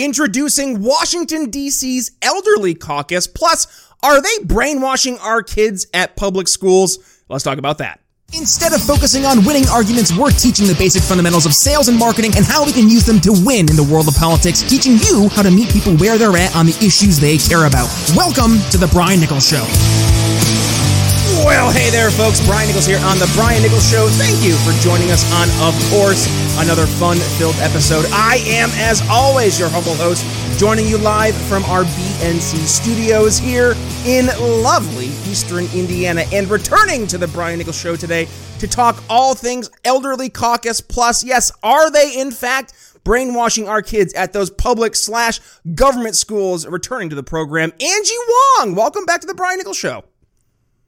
Introducing Washington, D.C.'s Elderly Caucus. Plus, are they brainwashing our kids at public schools? Let's talk about that. Instead of focusing on winning arguments, we're teaching the basic fundamentals of sales and marketing and how we can use them to win in the world of politics, teaching you how to meet people where they're at on the issues they care about. Welcome to The Brian Nichols Show. Well, hey there, folks. Brian Nichols here on The Brian Nichols Show. Thank you for joining us on, of course, another fun filled episode. I am, as always, your humble host, joining you live from our BNC studios here in lovely Eastern Indiana and returning to The Brian Nichols Show today to talk all things Elderly Caucus Plus. Yes, are they, in fact, brainwashing our kids at those public slash government schools returning to the program. Angie Wong, welcome back to the Brian Nichols Show.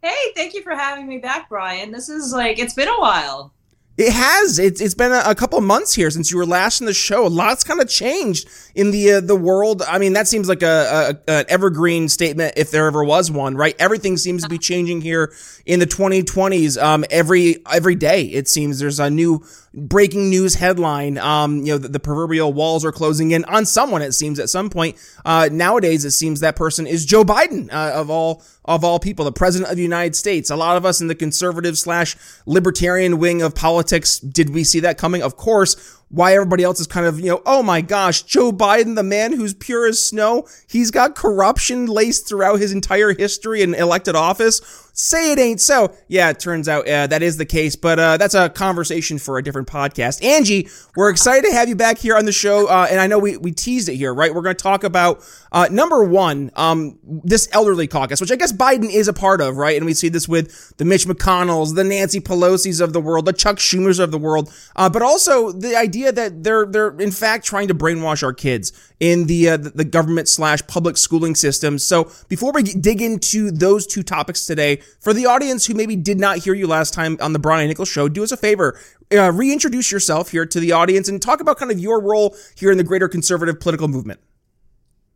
Hey, thank you for having me back, Brian. This is like, it's been a while. It has. It's it's been a, couple months here since you were last in the show. A lot's kind of changed in the uh, the world. I mean, that seems like a, a, an evergreen statement if there ever was one, right? Everything seems to be changing here in the 2020s. Um, every every day it seems there's a new breaking news headline. Um, you know, the, the, proverbial walls are closing in on someone. It seems at some point uh, nowadays, it seems that person is Joe Biden uh, of all of all people, the president of the United States. A lot of us in the conservative slash libertarian wing of politics did we see that coming? Of course why everybody else is kind of, you know, oh my gosh, Joe Biden, the man who's pure as snow, he's got corruption laced throughout his entire history in elected office. Say it ain't so. Yeah, it turns out uh, that is the case, but uh, that's a conversation for a different podcast. Angie, we're excited to have you back here on the show, uh, and I know we, we teased it here, right? We're going to talk about uh, number one, um, this elderly caucus, which I guess Biden is a part of, right? And we see this with the Mitch McConnells, the Nancy Pelosi's of the world, the Chuck Schumers of the world, uh, but also the idea that they're they're in fact trying to brainwash our kids in the uh, the government slash public schooling system. So before we dig into those two topics today, for the audience who maybe did not hear you last time on the Brian Nichols show, do us a favor. Uh, reintroduce yourself here to the audience and talk about kind of your role here in the greater conservative political movement.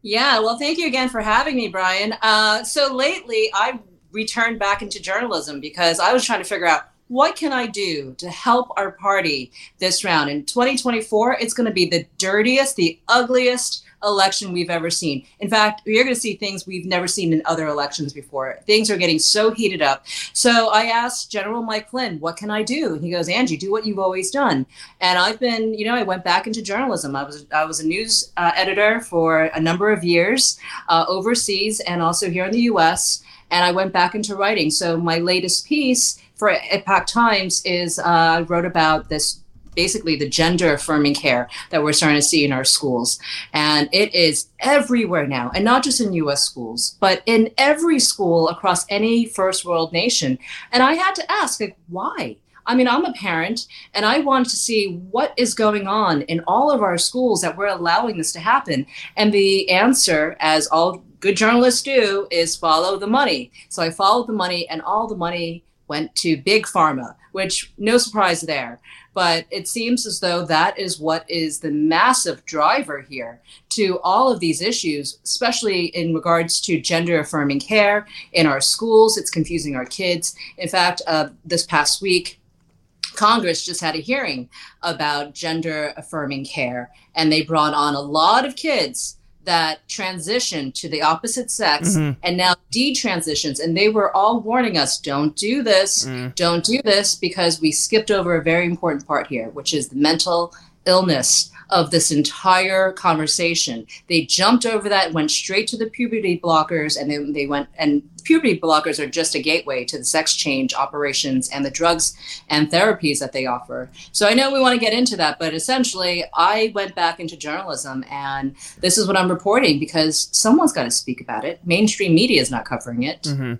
Yeah, well, thank you again for having me, Brian. Uh, so lately, I returned back into journalism because I was trying to figure out what can I do to help our party this round? In 2024, it's going to be the dirtiest, the ugliest election we've ever seen. In fact, you're going to see things we've never seen in other elections before. Things are getting so heated up. So I asked General Mike Flynn, what can I do? He goes, Angie, do what you've always done. And I've been, you know, I went back into journalism. I was I was a news uh, editor for a number of years uh, overseas and also here in the U.S. And I went back into writing. So my latest piece for Epoch Times is uh, wrote about this basically the gender affirming care that we're starting to see in our schools. And it is everywhere now, and not just in US schools, but in every school across any first world nation. And I had to ask, like, why? I mean, I'm a parent and I want to see what is going on in all of our schools that we're allowing this to happen. And the answer, as all good journalists do, is follow the money. So I followed the money, and all the money went to big pharma, which no surprise there. But it seems as though that is what is the massive driver here to all of these issues, especially in regards to gender affirming care in our schools. It's confusing our kids. In fact, uh, this past week, Congress just had a hearing about gender affirming care, and they brought on a lot of kids that transition to the opposite sex mm-hmm. and now detransitions and they were all warning us don't do this mm. don't do this because we skipped over a very important part here which is the mental illness of this entire conversation. They jumped over that, went straight to the puberty blockers, and then they went and puberty blockers are just a gateway to the sex change operations and the drugs and therapies that they offer. So I know we want to get into that, but essentially, I went back into journalism, and this is what I'm reporting because someone's got to speak about it. Mainstream media is not covering it. Mm-hmm.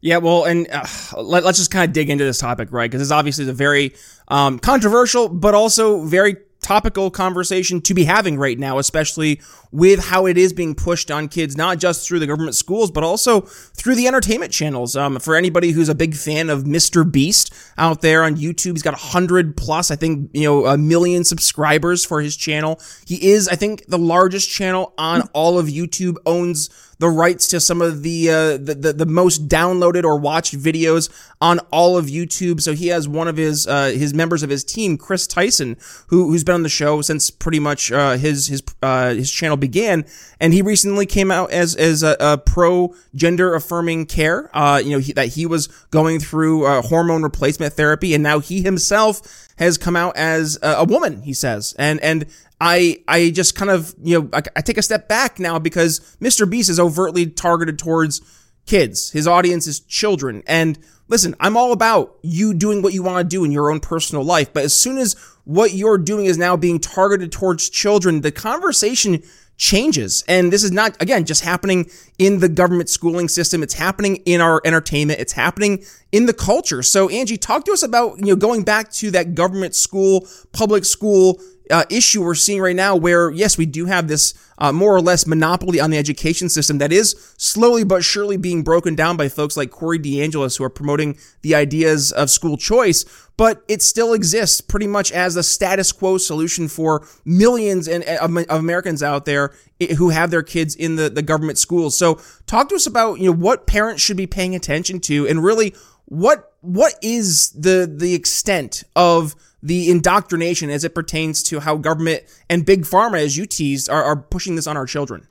Yeah, well, and uh, let, us just kind of dig into this topic, right? Because this obviously a very um, controversial, but also very topical conversation to be having right now, especially with how it is being pushed on kids, not just through the government schools, but also through the entertainment channels. Um, for anybody who's a big fan of Mr. Beast out there on YouTube, he's got a hundred plus, I think, you know, a million subscribers for his channel. He is, I think, the largest channel on all of YouTube, owns the rights to some of the, uh, the, the the most downloaded or watched videos on all of YouTube. So he has one of his uh, his members of his team, Chris Tyson, who who's been on the show since pretty much uh, his his uh, his channel began, and he recently came out as as a, a pro gender affirming care. Uh, you know he, that he was going through uh, hormone replacement therapy, and now he himself has come out as a, a woman. He says, and and I I just kind of you know I, I take a step back now because Mr. Beast is overtly targeted towards kids. His audience is children. And listen, I'm all about you doing what you want to do in your own personal life. But as soon as what you're doing is now being targeted towards children, the conversation changes. And this is not, again, just happening in the government schooling system. It's happening in our entertainment. It's happening in the culture. So Angie, talk to us about, you know, going back to that government school, public school, uh, issue we're seeing right now where, yes, we do have this uh, more or less monopoly on the education system that is slowly but surely being broken down by folks like Corey DeAngelis who are promoting the ideas of school choice, but it still exists pretty much as a status quo solution for millions of Americans out there who have their kids in the, the government schools. So talk to us about, you know, what parents should be paying attention to and really what, what is the, the extent of the indoctrination as it pertains to how government and big pharma, as you teased, are, are pushing this on our children.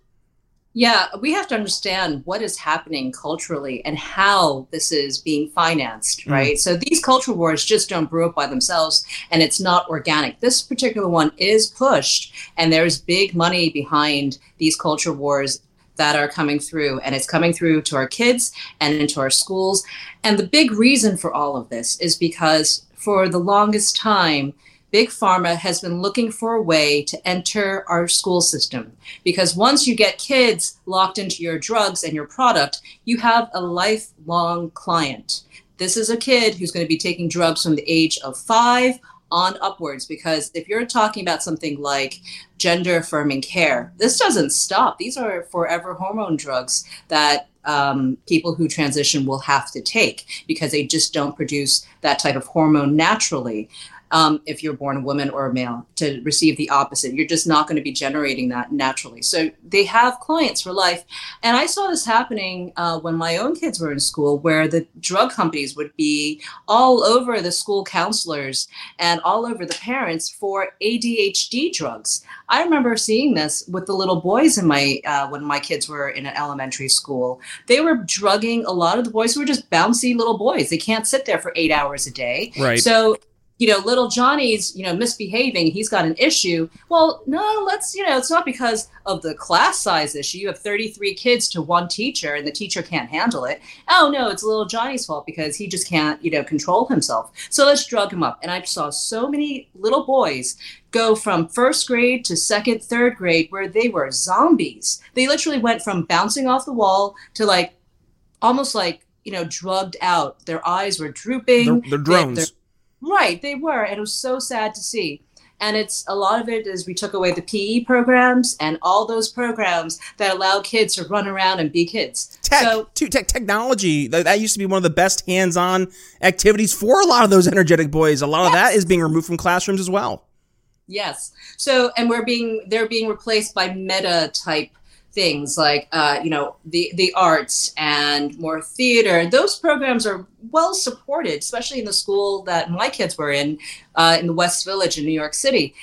Yeah, we have to understand what is happening culturally and how this is being financed, mm. right? So these culture wars just don't brew up by themselves and it's not organic. This particular one is pushed and there's big money behind these culture wars that are coming through and it's coming through to our kids and into our schools. And the big reason for all of this is because for the longest time, Big Pharma has been looking for a way to enter our school system because once you get kids locked into your drugs and your product, you have a lifelong client. This is a kid who's going to be taking drugs from the age of five on upwards because if you're talking about something like gender affirming care, this doesn't stop. These are forever hormone drugs that um, people who transition will have to take because they just don't produce that type of hormone naturally um, if you're born a woman or a male to receive the opposite. You're just not going to be generating that naturally. So they have clients for life. And I saw this happening uh, when my own kids were in school, where the drug companies would be all over the school counselors and all over the parents for ADHD drugs. I remember seeing this with the little boys in my uh, when my kids were in an elementary school. They were drugging a lot of the boys who were just bouncy little boys. They can't sit there for eight hours a day. Right. So you know, little Johnny's, you know, misbehaving, he's got an issue. Well, no, let's, you know, it's not because of the class size issue. You have 33 kids to one teacher and the teacher can't handle it. Oh, no, it's little Johnny's fault because he just can't, you know, control himself. So let's drug him up. And I saw so many little boys go from first grade to second, third grade where they were zombies. They literally went from bouncing off the wall to like almost like, you know, drugged out. Their eyes were drooping. They're, they're drones. They're, Right, they were, and it was so sad to see. And it's a lot of it is we took away the PE programs and all those programs that allow kids to run around and be kids. Tech, so, tech technology that, that used to be one of the best hands-on activities for a lot of those energetic boys. A lot yes. of that is being removed from classrooms as well. Yes. So, and we're being they're being replaced by meta type things like uh, you know the the arts and more theater. Those programs are well supported, especially in the school that my kids were in, uh, in the West Village in New York City.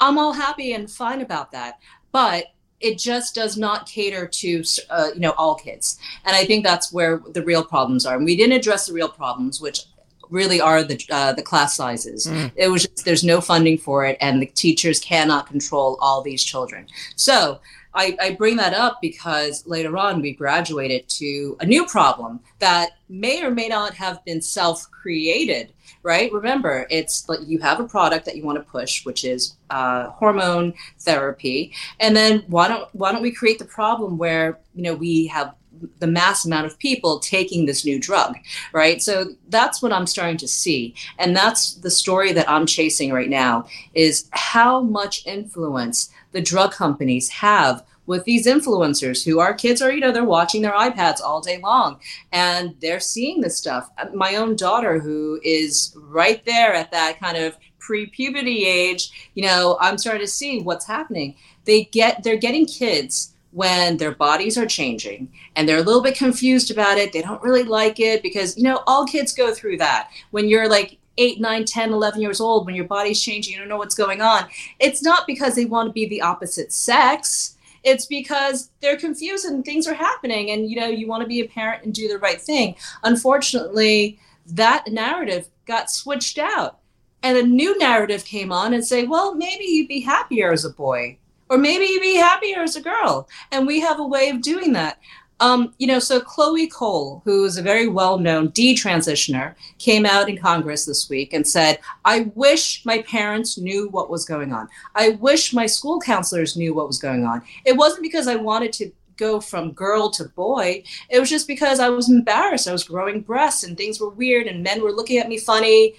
I'm all happy and fine about that, but it just does not cater to uh, you know all kids, and I think that's where the real problems are. And we didn't address the real problems, which really are the uh, the class sizes. Mm. It was just, there's no funding for it, and the teachers cannot control all these children. So I, I, bring that up because later on we graduated to a new problem that may or may not have been self created, right? Remember, it's like you have a product that you want to push, which is uh, hormone therapy. And then why don't, why don't we create the problem where, you know, we have the mass amount of people taking this new drug, right? So that's what I'm starting to see. And that's the story that I'm chasing right now is how much influence the drug companies have with these influencers who our kids are, you know, they're watching their iPads all day long and they're seeing this stuff. Uh, my own daughter, who is right there at that kind of pre-puberty age, you know, I'm starting to see what's happening. They get they're getting kids when their bodies are changing and they're a little bit confused about it. They don't really like it because, you know, all kids go through that. When you're like 8, 9, 10, 11 years old, when your body's changing, you don't know what's going on. It's not because they want to be the opposite sex. It's because they're confused and things are happening and you know you want to be a parent and do the right thing. Unfortunately, that narrative got switched out and a new narrative came on and say, well, maybe you'd be happier as a boy or maybe you'd be happier as a girl. And we have a way of doing that. Um, you know, so Chloe Cole, who is a very well known detransitioner, came out in Congress this week and said, I wish my parents knew what was going on. I wish my school counselors knew what was going on. It wasn't because I wanted to go from girl to boy. It was just because I was embarrassed. I was growing breasts and things were weird and men were looking at me funny.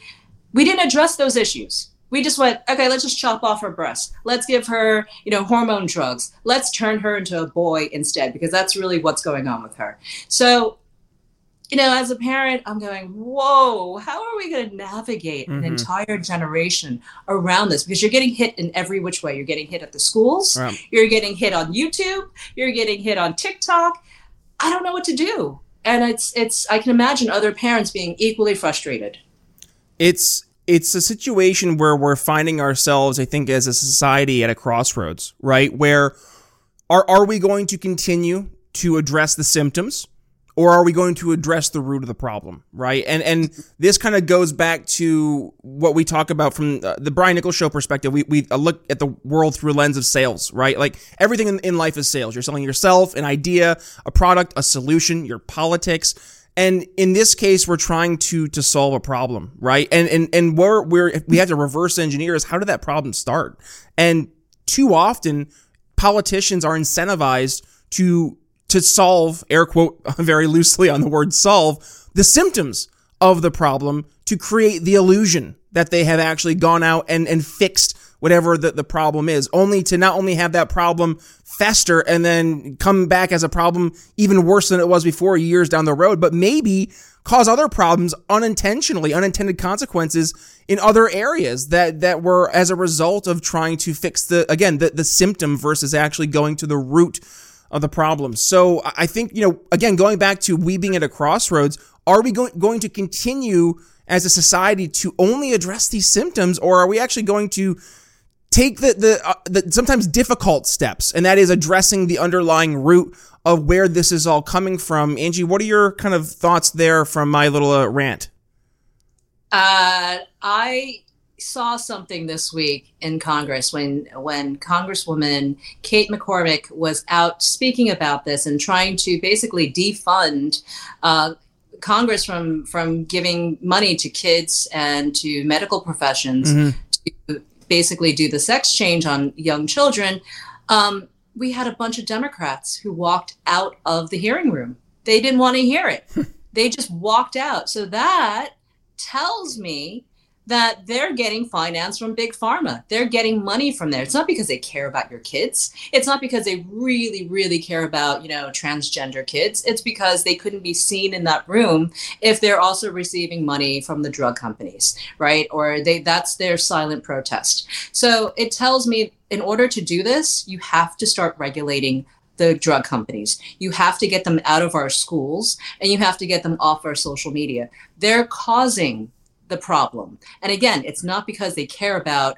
We didn't address those issues we just went okay let's just chop off her breasts. Let's give her you know hormone drugs. Let's turn her into a boy instead because that's really what's going on with her. So you know as a parent i'm going whoa how are we going to navigate mm-hmm. an entire generation around this? Because you're getting hit in every which way. You're getting hit at the schools. Right. you're getting hit on youtube. You're getting hit on tiktok. I don't know what to do. And it's it's i can imagine other parents being equally frustrated. It's it's a situation where we're finding ourselves, I think, as a society at a crossroads, right? Where are are we going to continue to address the symptoms, or are we going to address the root of the problem, right? And and this kind of goes back to what we talk about from uh, the Brian Nichols show perspective. We we look at the world through a lens of sales, right? Like everything in, in life is sales. You're selling yourself, an idea, a product, a solution, your politics and in this case, we're trying to to solve a problem, right? And and and we're we're we have to reverse engineer is how did that problem start? And too often, politicians are incentivized to to solve air quote very loosely on the word solve the symptoms of the problem to create the illusion that they have actually gone out and and fixed whatever the, the problem is, only to not only have that problem fester and then come back as a problem even worse than it was before years down the road, but maybe cause other problems unintentionally, unintended consequences in other areas that, that were as a result of trying to fix the, again, the, the symptom versus actually going to the root of the problem. So I think, you know, again, going back to we being at a crossroads, are we going, going to continue as a society to only address these symptoms or are we actually going to take the the, uh, the sometimes difficult steps, and that is addressing the underlying root of where this is all coming from. Angie, what are your kind of thoughts there from my little uh, rant? Uh, I saw something this week in Congress when when Congresswoman Kate McCormick was out speaking about this and trying to basically defund uh, Congress from from giving money to kids and to medical professions mm-hmm. Basically do the sex change on young children, um, we had a bunch of Democrats who walked out of the hearing room. They didn't want to hear it. they just walked out. So that tells me that they're getting finance from big pharma. They're getting money from there. It's not because they care about your kids. It's not because they really, really care about, you know, transgender kids. It's because they couldn't be seen in that room if they're also receiving money from the drug companies, right? Or they that's their silent protest. So it tells me in order to do this, you have to start regulating the drug companies. You have to get them out of our schools and you have to get them off our social media. They're causing the problem. And again, it's not because they care about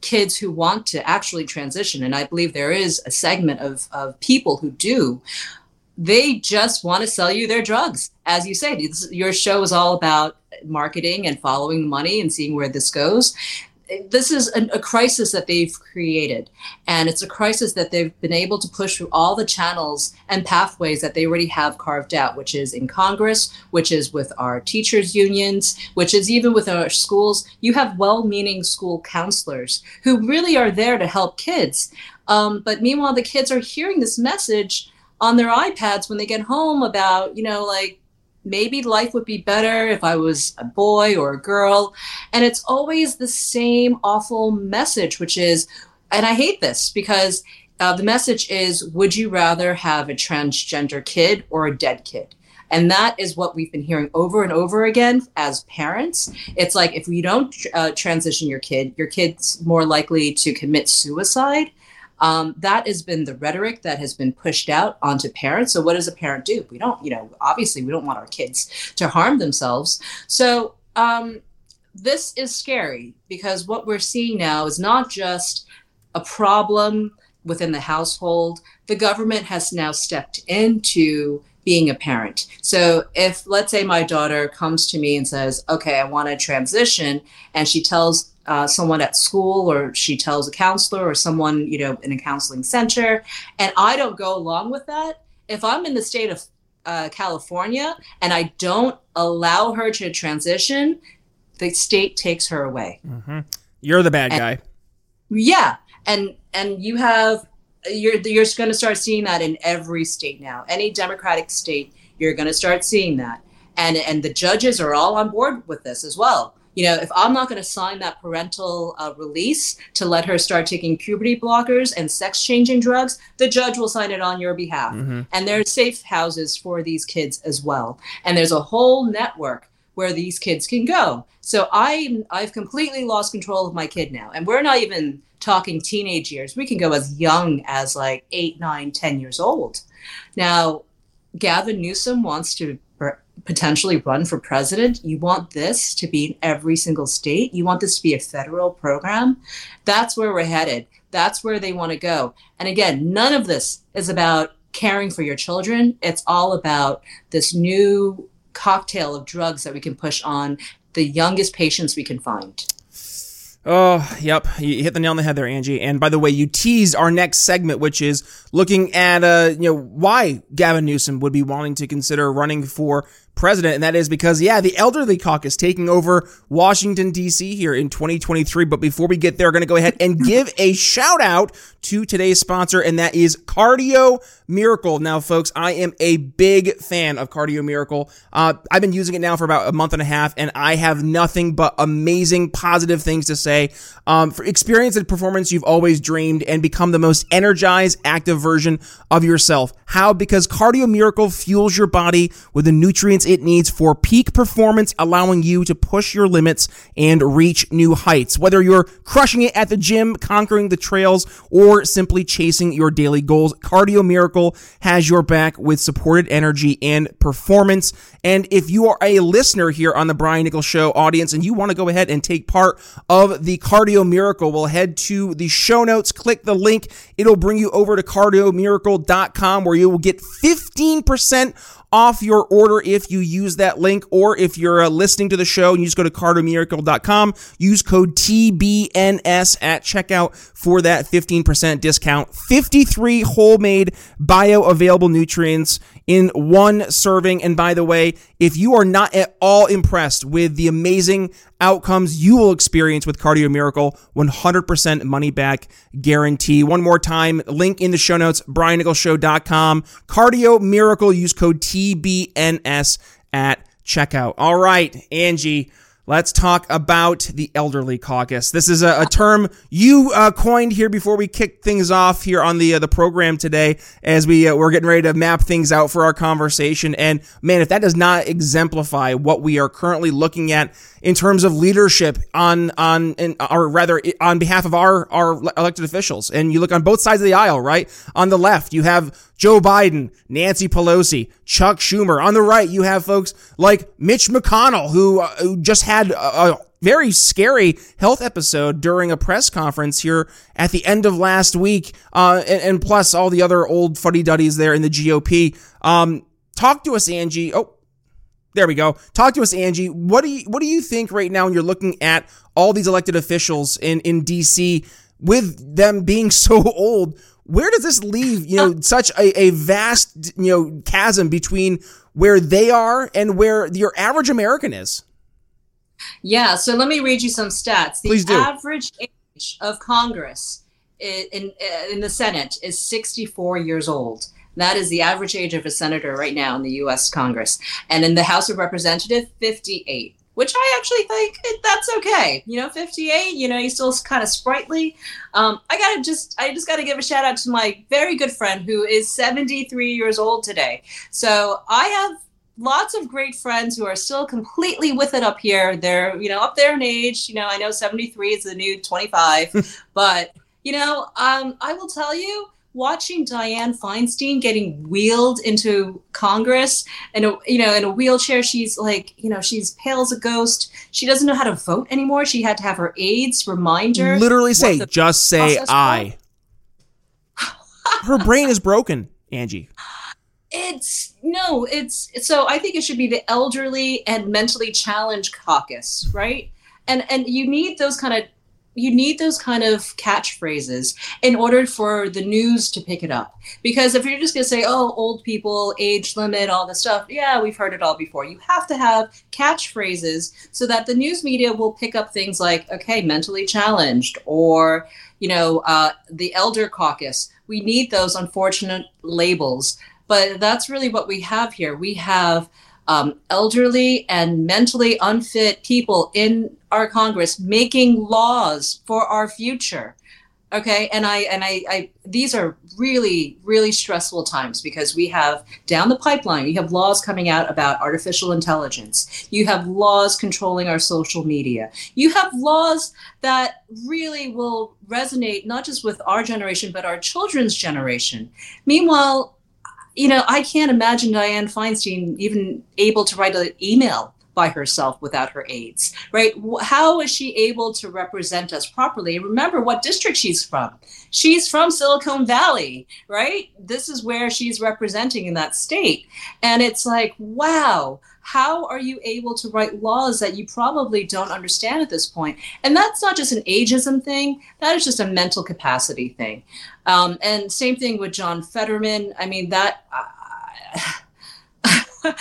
kids who want to actually transition. And I believe there is a segment of, of people who do. They just want to sell you their drugs. As you say, your show is all about marketing and following the money and seeing where this goes this is a, a, crisis that they've created. And it's a crisis that they've been able to push through all the channels and pathways that they already have carved out which is in congress which is with our teachers unions which is even with our schools. You have well-meaning school counselors who really are there to help kids. Um, but meanwhile the kids are hearing this message on their ipads when they get home about you know like maybe life would be better if I was a boy or a girl. And it's always the same awful message, which is, and I hate this because uh, the message is, would you rather have a transgender kid or a dead kid? And that is what we've been hearing over and over again as parents. It's like if you don't uh, transition your kid, your kid's more likely to commit suicide. Um, that has been the rhetoric that has been pushed out onto parents. So, what does a parent do? We don't, you know, obviously, we don't want our kids to harm themselves. So, um, this is scary because what we're seeing now is not just a problem within the household. The government has now stepped into being a parent. So if let's say my daughter comes to me and says, "Okay, I want to transition," and she tells uh, someone at school or she tells a counselor or someone you know in a counseling center, and I don't go along with that, if I'm in the state of uh, California and I don't allow her to transition, the state takes her away. Mm-hmm. You're the bad and, guy. Yeah, and and you have you're you're going to start seeing that in every state now. Any Democratic state, you're going to start seeing that, and and the judges are all on board with this as well. You know, if I'm not going to sign that parental uh, release to let her start taking puberty blockers and sex changing drugs, the judge will sign it on your behalf. Mm-hmm. And there's safe houses for these kids as well. And there's a whole network where these kids can go. So I I've completely lost control of my kid now, and we're not even talking teenage years. We can go as young as like eight, nine, ten years old. Now, Gavin Newsom wants to potentially run for president. You want this to be in every single state. You want this to be a federal program. That's where we're headed. That's where they want to go. And again, none of this is about caring for your children. It's all about this new cocktail of drugs that we can push on the youngest patients we can find. Oh, yep. You hit the nail on the head there, Angie. And by the way, you teased our next segment, which is looking at, uh, you know, why Gavin Newsom would be wanting to consider running for president, and that is because, yeah, the elderly caucus taking over Washington, D.C. here in 2023. But before we get there, we're going to go ahead and give a shout out to today's sponsor, and that is Cardio Miracle. Now, folks, I am a big fan of Cardio Miracle. Uh, I've been using it now for about a month and a half, and I have nothing but amazing, positive things to say. Um, for experience and performance you've always dreamed, and become the most energized, active version of yourself. How? Because Cardio Miracle fuels your body with the nutrients it needs for peak performance, allowing you to push your limits and reach new heights. Whether you're crushing it at the gym, conquering the trails, or simply chasing your daily goals, Cardio Miracle has your back with supported energy and performance. And if you are a listener here on the Brian Nichols Show audience and you want to go ahead and take part of the Cardio Miracle, we'll head to the show notes, click the link. It'll bring you over to cardiomiracle.com where you will get 15% off your order if you use that link, or if you're uh, listening to the show and you just go to cardiomiracle.com, use code TBNS at checkout for that 15% discount. 53 homemade bioavailable nutrients in one serving. And by the way, if you are not at all impressed with the amazing outcomes you will experience with Cardio Miracle, 100% money back guarantee. One more time, link in the show notes, briannicholsshow.com. Cardio Miracle, use code TBNS at checkout. All right, Angie. Let's talk about the elderly caucus. This is a, a term you uh, coined here before we kick things off here on the uh, the program today, as we uh, we're getting ready to map things out for our conversation. And man, if that does not exemplify what we are currently looking at in terms of leadership on on in, or rather on behalf of our our elected officials. And you look on both sides of the aisle, right? On the left, you have Joe Biden, Nancy Pelosi, Chuck Schumer. On the right, you have folks like Mitch McConnell, who, uh, who just had a, a very scary health episode during a press conference here at the end of last week, uh, and, and, plus all the other old fuddy duddies there in the GOP. Um, talk to us, Angie. Oh, there we go. Talk to us, Angie. What do you what do you think right now when you're looking at all these elected officials in in DC with them being so old? Where does this leave you know such a, a vast you know chasm between where they are and where your average American is? Yeah. So let me read you some stats. The Please do. average age of Congress in, in in the Senate is 64 years old. That is the average age of a senator right now in the U.S. Congress. And in the House of Representatives, 58, which I actually think that's okay. You know, 58, you know, he's still kind of sprightly. Um, I got to just, I just got to give a shout out to my very good friend who is 73 years old today. So I have lots of great friends who are still completely with it up here. They're, you know, up there in age. You know, I know 73 is the new 25, but You know, um, I will tell you, watching Dianne Feinstein getting wheeled into Congress and you know in a wheelchair she's like you know she's pale as a ghost. She doesn't know how to vote anymore. She had to have her aides remind her literally say just say I. Her brain is broken Angie. It's no it's so I think it should be the elderly and mentally challenged caucus right? And and you need those kind of you need those kind of catchphrases in order for the news to pick it up. Because if you're just going to say, oh, old people, age limit, all this stuff, yeah, we've heard it all before. You have to have catchphrases so that the news media will pick up things like, okay, mentally challenged or, you know, uh, the elder caucus. We need those unfortunate labels. But that's really what we have here. We have um, elderly and mentally unfit people in our Congress making laws for our future. Okay, and I and I, I these are really really stressful times because we have down the pipeline you have laws coming out about artificial intelligence. You have laws controlling our social media. You have laws that really will resonate not just with our generation but our children's generation. Meanwhile, you know, I can't imagine Dianne Feinstein even able to write an email by herself without her aides, right? How is she able to represent us properly? Remember what district she's from. She's from Silicon Valley, right? This is where she's representing in that state. And it's like, wow, how are you able to write laws that you probably don't understand at this point? And that's not just an ageism thing, that is just a mental capacity thing. Um, and same thing with John Fetterman. I mean, that. Uh,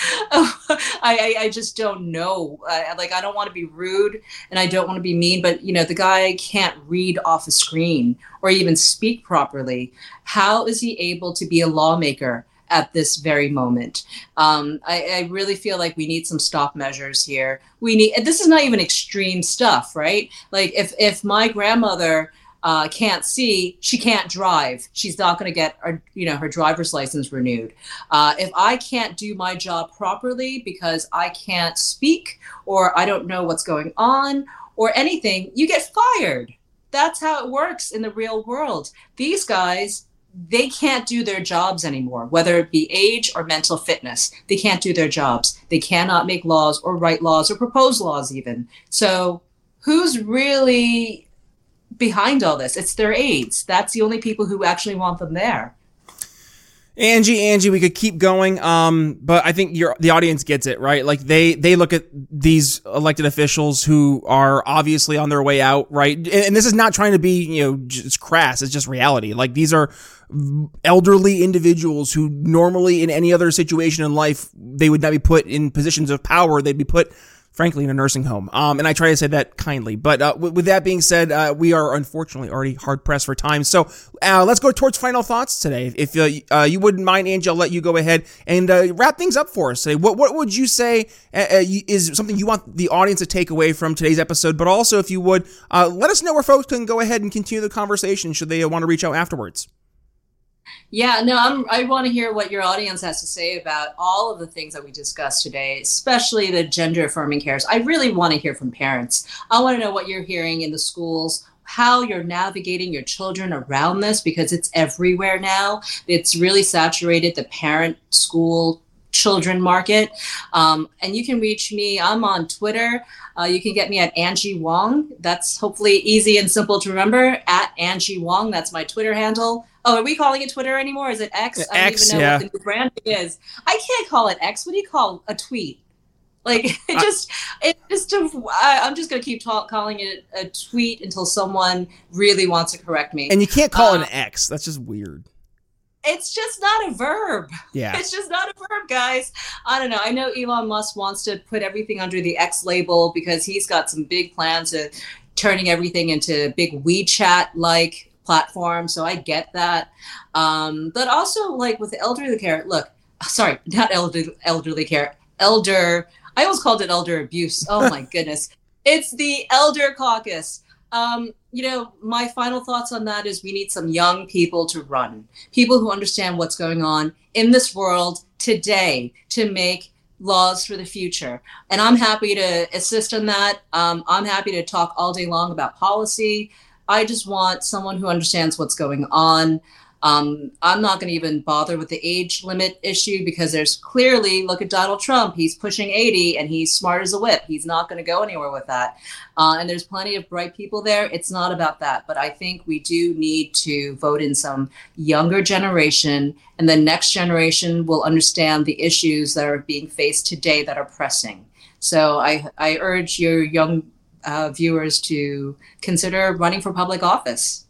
I, I, just don't know. Like, I don't want to be rude and I don't want to be mean, but you know, the guy can't read off a screen or even speak properly. How is he able to be a lawmaker? At this very moment. Um, I, I, really feel like we need some stop measures here. We need. This is not even extreme stuff, right? Like if if my grandmother uh, can't see, she can't drive. She's not going to get, her, you know, her driver's license renewed. Uh, if I can't do my job properly because I can't speak or I don't know what's going on or anything, you get fired. That's how it works in the real world. These guys, they can't do their jobs anymore, whether it be age or mental fitness. They can't do their jobs. They cannot make laws or write laws or propose laws, even. So, who's really behind all this. It's their aides. That's the only people who actually want them there. Angie, Angie, we could keep going. Um, but I think your the audience gets it, right? Like they they look at these elected officials who are obviously on their way out, right? And, and this is not trying to be, you know, just crass. It's just reality. Like these are elderly individuals who normally in any other situation in life they would not be put in positions of power. They'd be put frankly, in a nursing home. Um, and I try to say that kindly. But uh, w- with that being said, uh, we are unfortunately already hard pressed for time. So uh, let's go towards final thoughts today. If uh, uh, you wouldn't mind, Angie, I'll let you go ahead and uh, wrap things up for us today. What, what would you say is something you want the audience to take away from today's episode? But also, if you would, let us know where folks can go ahead and continue the conversation should they want to reach out afterwards. Yeah, no, I'm, I want to hear what your audience has to say about all of the things that we discussed today, especially the gender affirming cares. I really want to hear from parents. I want to know what you're hearing in the schools, how you're navigating your children around this because it's everywhere now. It's really saturated the parent school children market. Um, and you can reach me. I'm on Twitter. Uh, you can get me at Angie Wong. That's hopefully easy and simple to remember. At Angie Wong. That's my Twitter handle. Oh, are we calling it Twitter anymore? Is it X? I don't even know yeah. what the new branding is. I can't call it X. What do you call a tweet? Like it just, it just. Uh, I'm just gonna keep talk, calling it a tweet until someone really wants to correct me. And you can't call it an um, X. That's just weird. It's just not a verb. Yeah. It's just not a verb, guys. I don't know. I know Elon Musk wants to put everything under the X label because he's got some big plans of turning everything into big WeChat like platform. So I get that. Um, but also, like with elderly care, look, sorry, not elderly, elderly care, elder. I almost called it elder abuse. Oh my goodness. It's the elder caucus. Um, you know, my final thoughts on that is we need some young people to run, people who understand what's going on in this world today to make laws for the future. And I'm happy to assist in that. Um, I'm happy to talk all day long about policy I just want someone who understands what's going on. Um, I'm not going to even bother with the age limit issue because there's clearly, look at Donald Trump. He's pushing 80 and he's smart as a whip. He's not going to go anywhere with that. Uh, and there's plenty of bright people there. It's not about that. But I think we do need to vote in some younger generation, and the next generation will understand the issues that are being faced today that are pressing. So I, I urge your young uh, viewers to consider running for public office.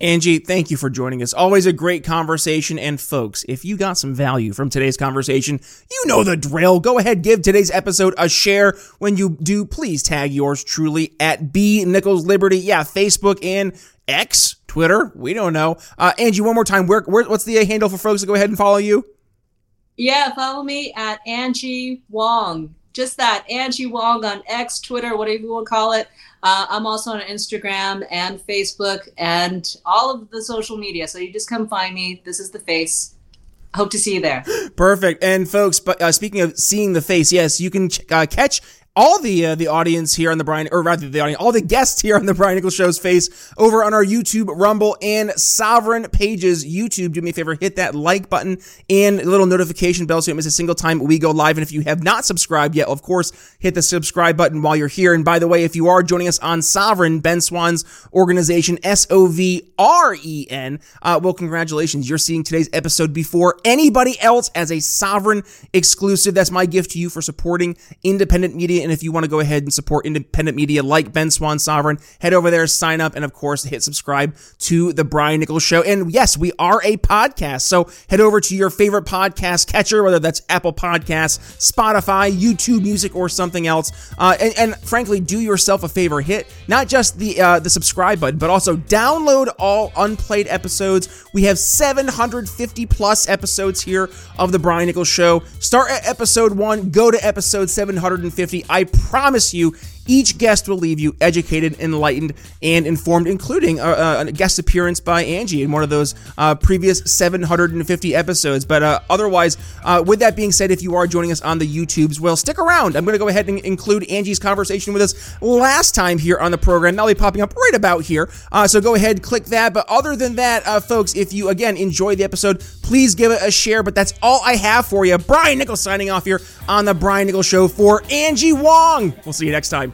Angie, thank you for joining us. Always a great conversation. And folks, if you got some value from today's conversation, you know the drill. Go ahead, give today's episode a share. When you do, please tag yours truly at B Nichols Liberty. Yeah, Facebook and X, Twitter. We don't know. Uh, Angie, one more time. Where, where, what's the handle for folks to go ahead and follow you? Yeah, follow me at Angie Wong. Just that, Angie Wong on X, Twitter, whatever you want to call it. Uh, I'm also on Instagram and Facebook and all of the social media. So you just come find me. This is the face. Hope to see you there. Perfect. And folks, but uh, speaking of seeing the face, yes, you can ch- uh, catch all the uh, the audience here on the Brian, or rather the audience, all the guests here on the Brian Nichols Show's face over on our YouTube, Rumble, and Sovren pages. YouTube, do me a favor, hit that like button and little notification bell so you don't miss a single time we go live. And if you have not subscribed yet, of course, hit the subscribe button while you're here. And by the way, if you are joining us on Sovren, Ben Swann's organization, S O V R E N, uh, well, congratulations, you're seeing today's episode before anybody else as a Sovren exclusive. That's my gift to you for supporting independent media and if you want to go ahead and support independent media like Ben Swann Sovren, head over there, sign up, and of course, hit subscribe to The Brian Nichols Show. And yes, we are a podcast. So head over to your favorite podcast catcher, whether that's Apple Podcasts, Spotify, YouTube Music, or something else. Uh, and, and, frankly, do yourself a favor. Hit not just the, uh, the subscribe button, but also download all unplayed episodes. We have 750 plus episodes here of The Brian Nichols Show. Start at episode one, go to episode 750. I promise you, each guest will leave you educated, enlightened, and informed, including a, a guest appearance by Angie in one of those uh, previous 750 episodes. But uh, otherwise, uh, with that being said, if you are joining us on the YouTubes, well, stick around. I'm going to go ahead and include Angie's conversation with us last time here on the program. That'll be popping up right about here. Uh, so go ahead, click that. But other than that, uh, folks, if you again enjoy the episode, please give it a share. But that's all I have for you. Brian Nichols signing off here on the Brian Nichols Show for Angie Wong. We'll see you next time.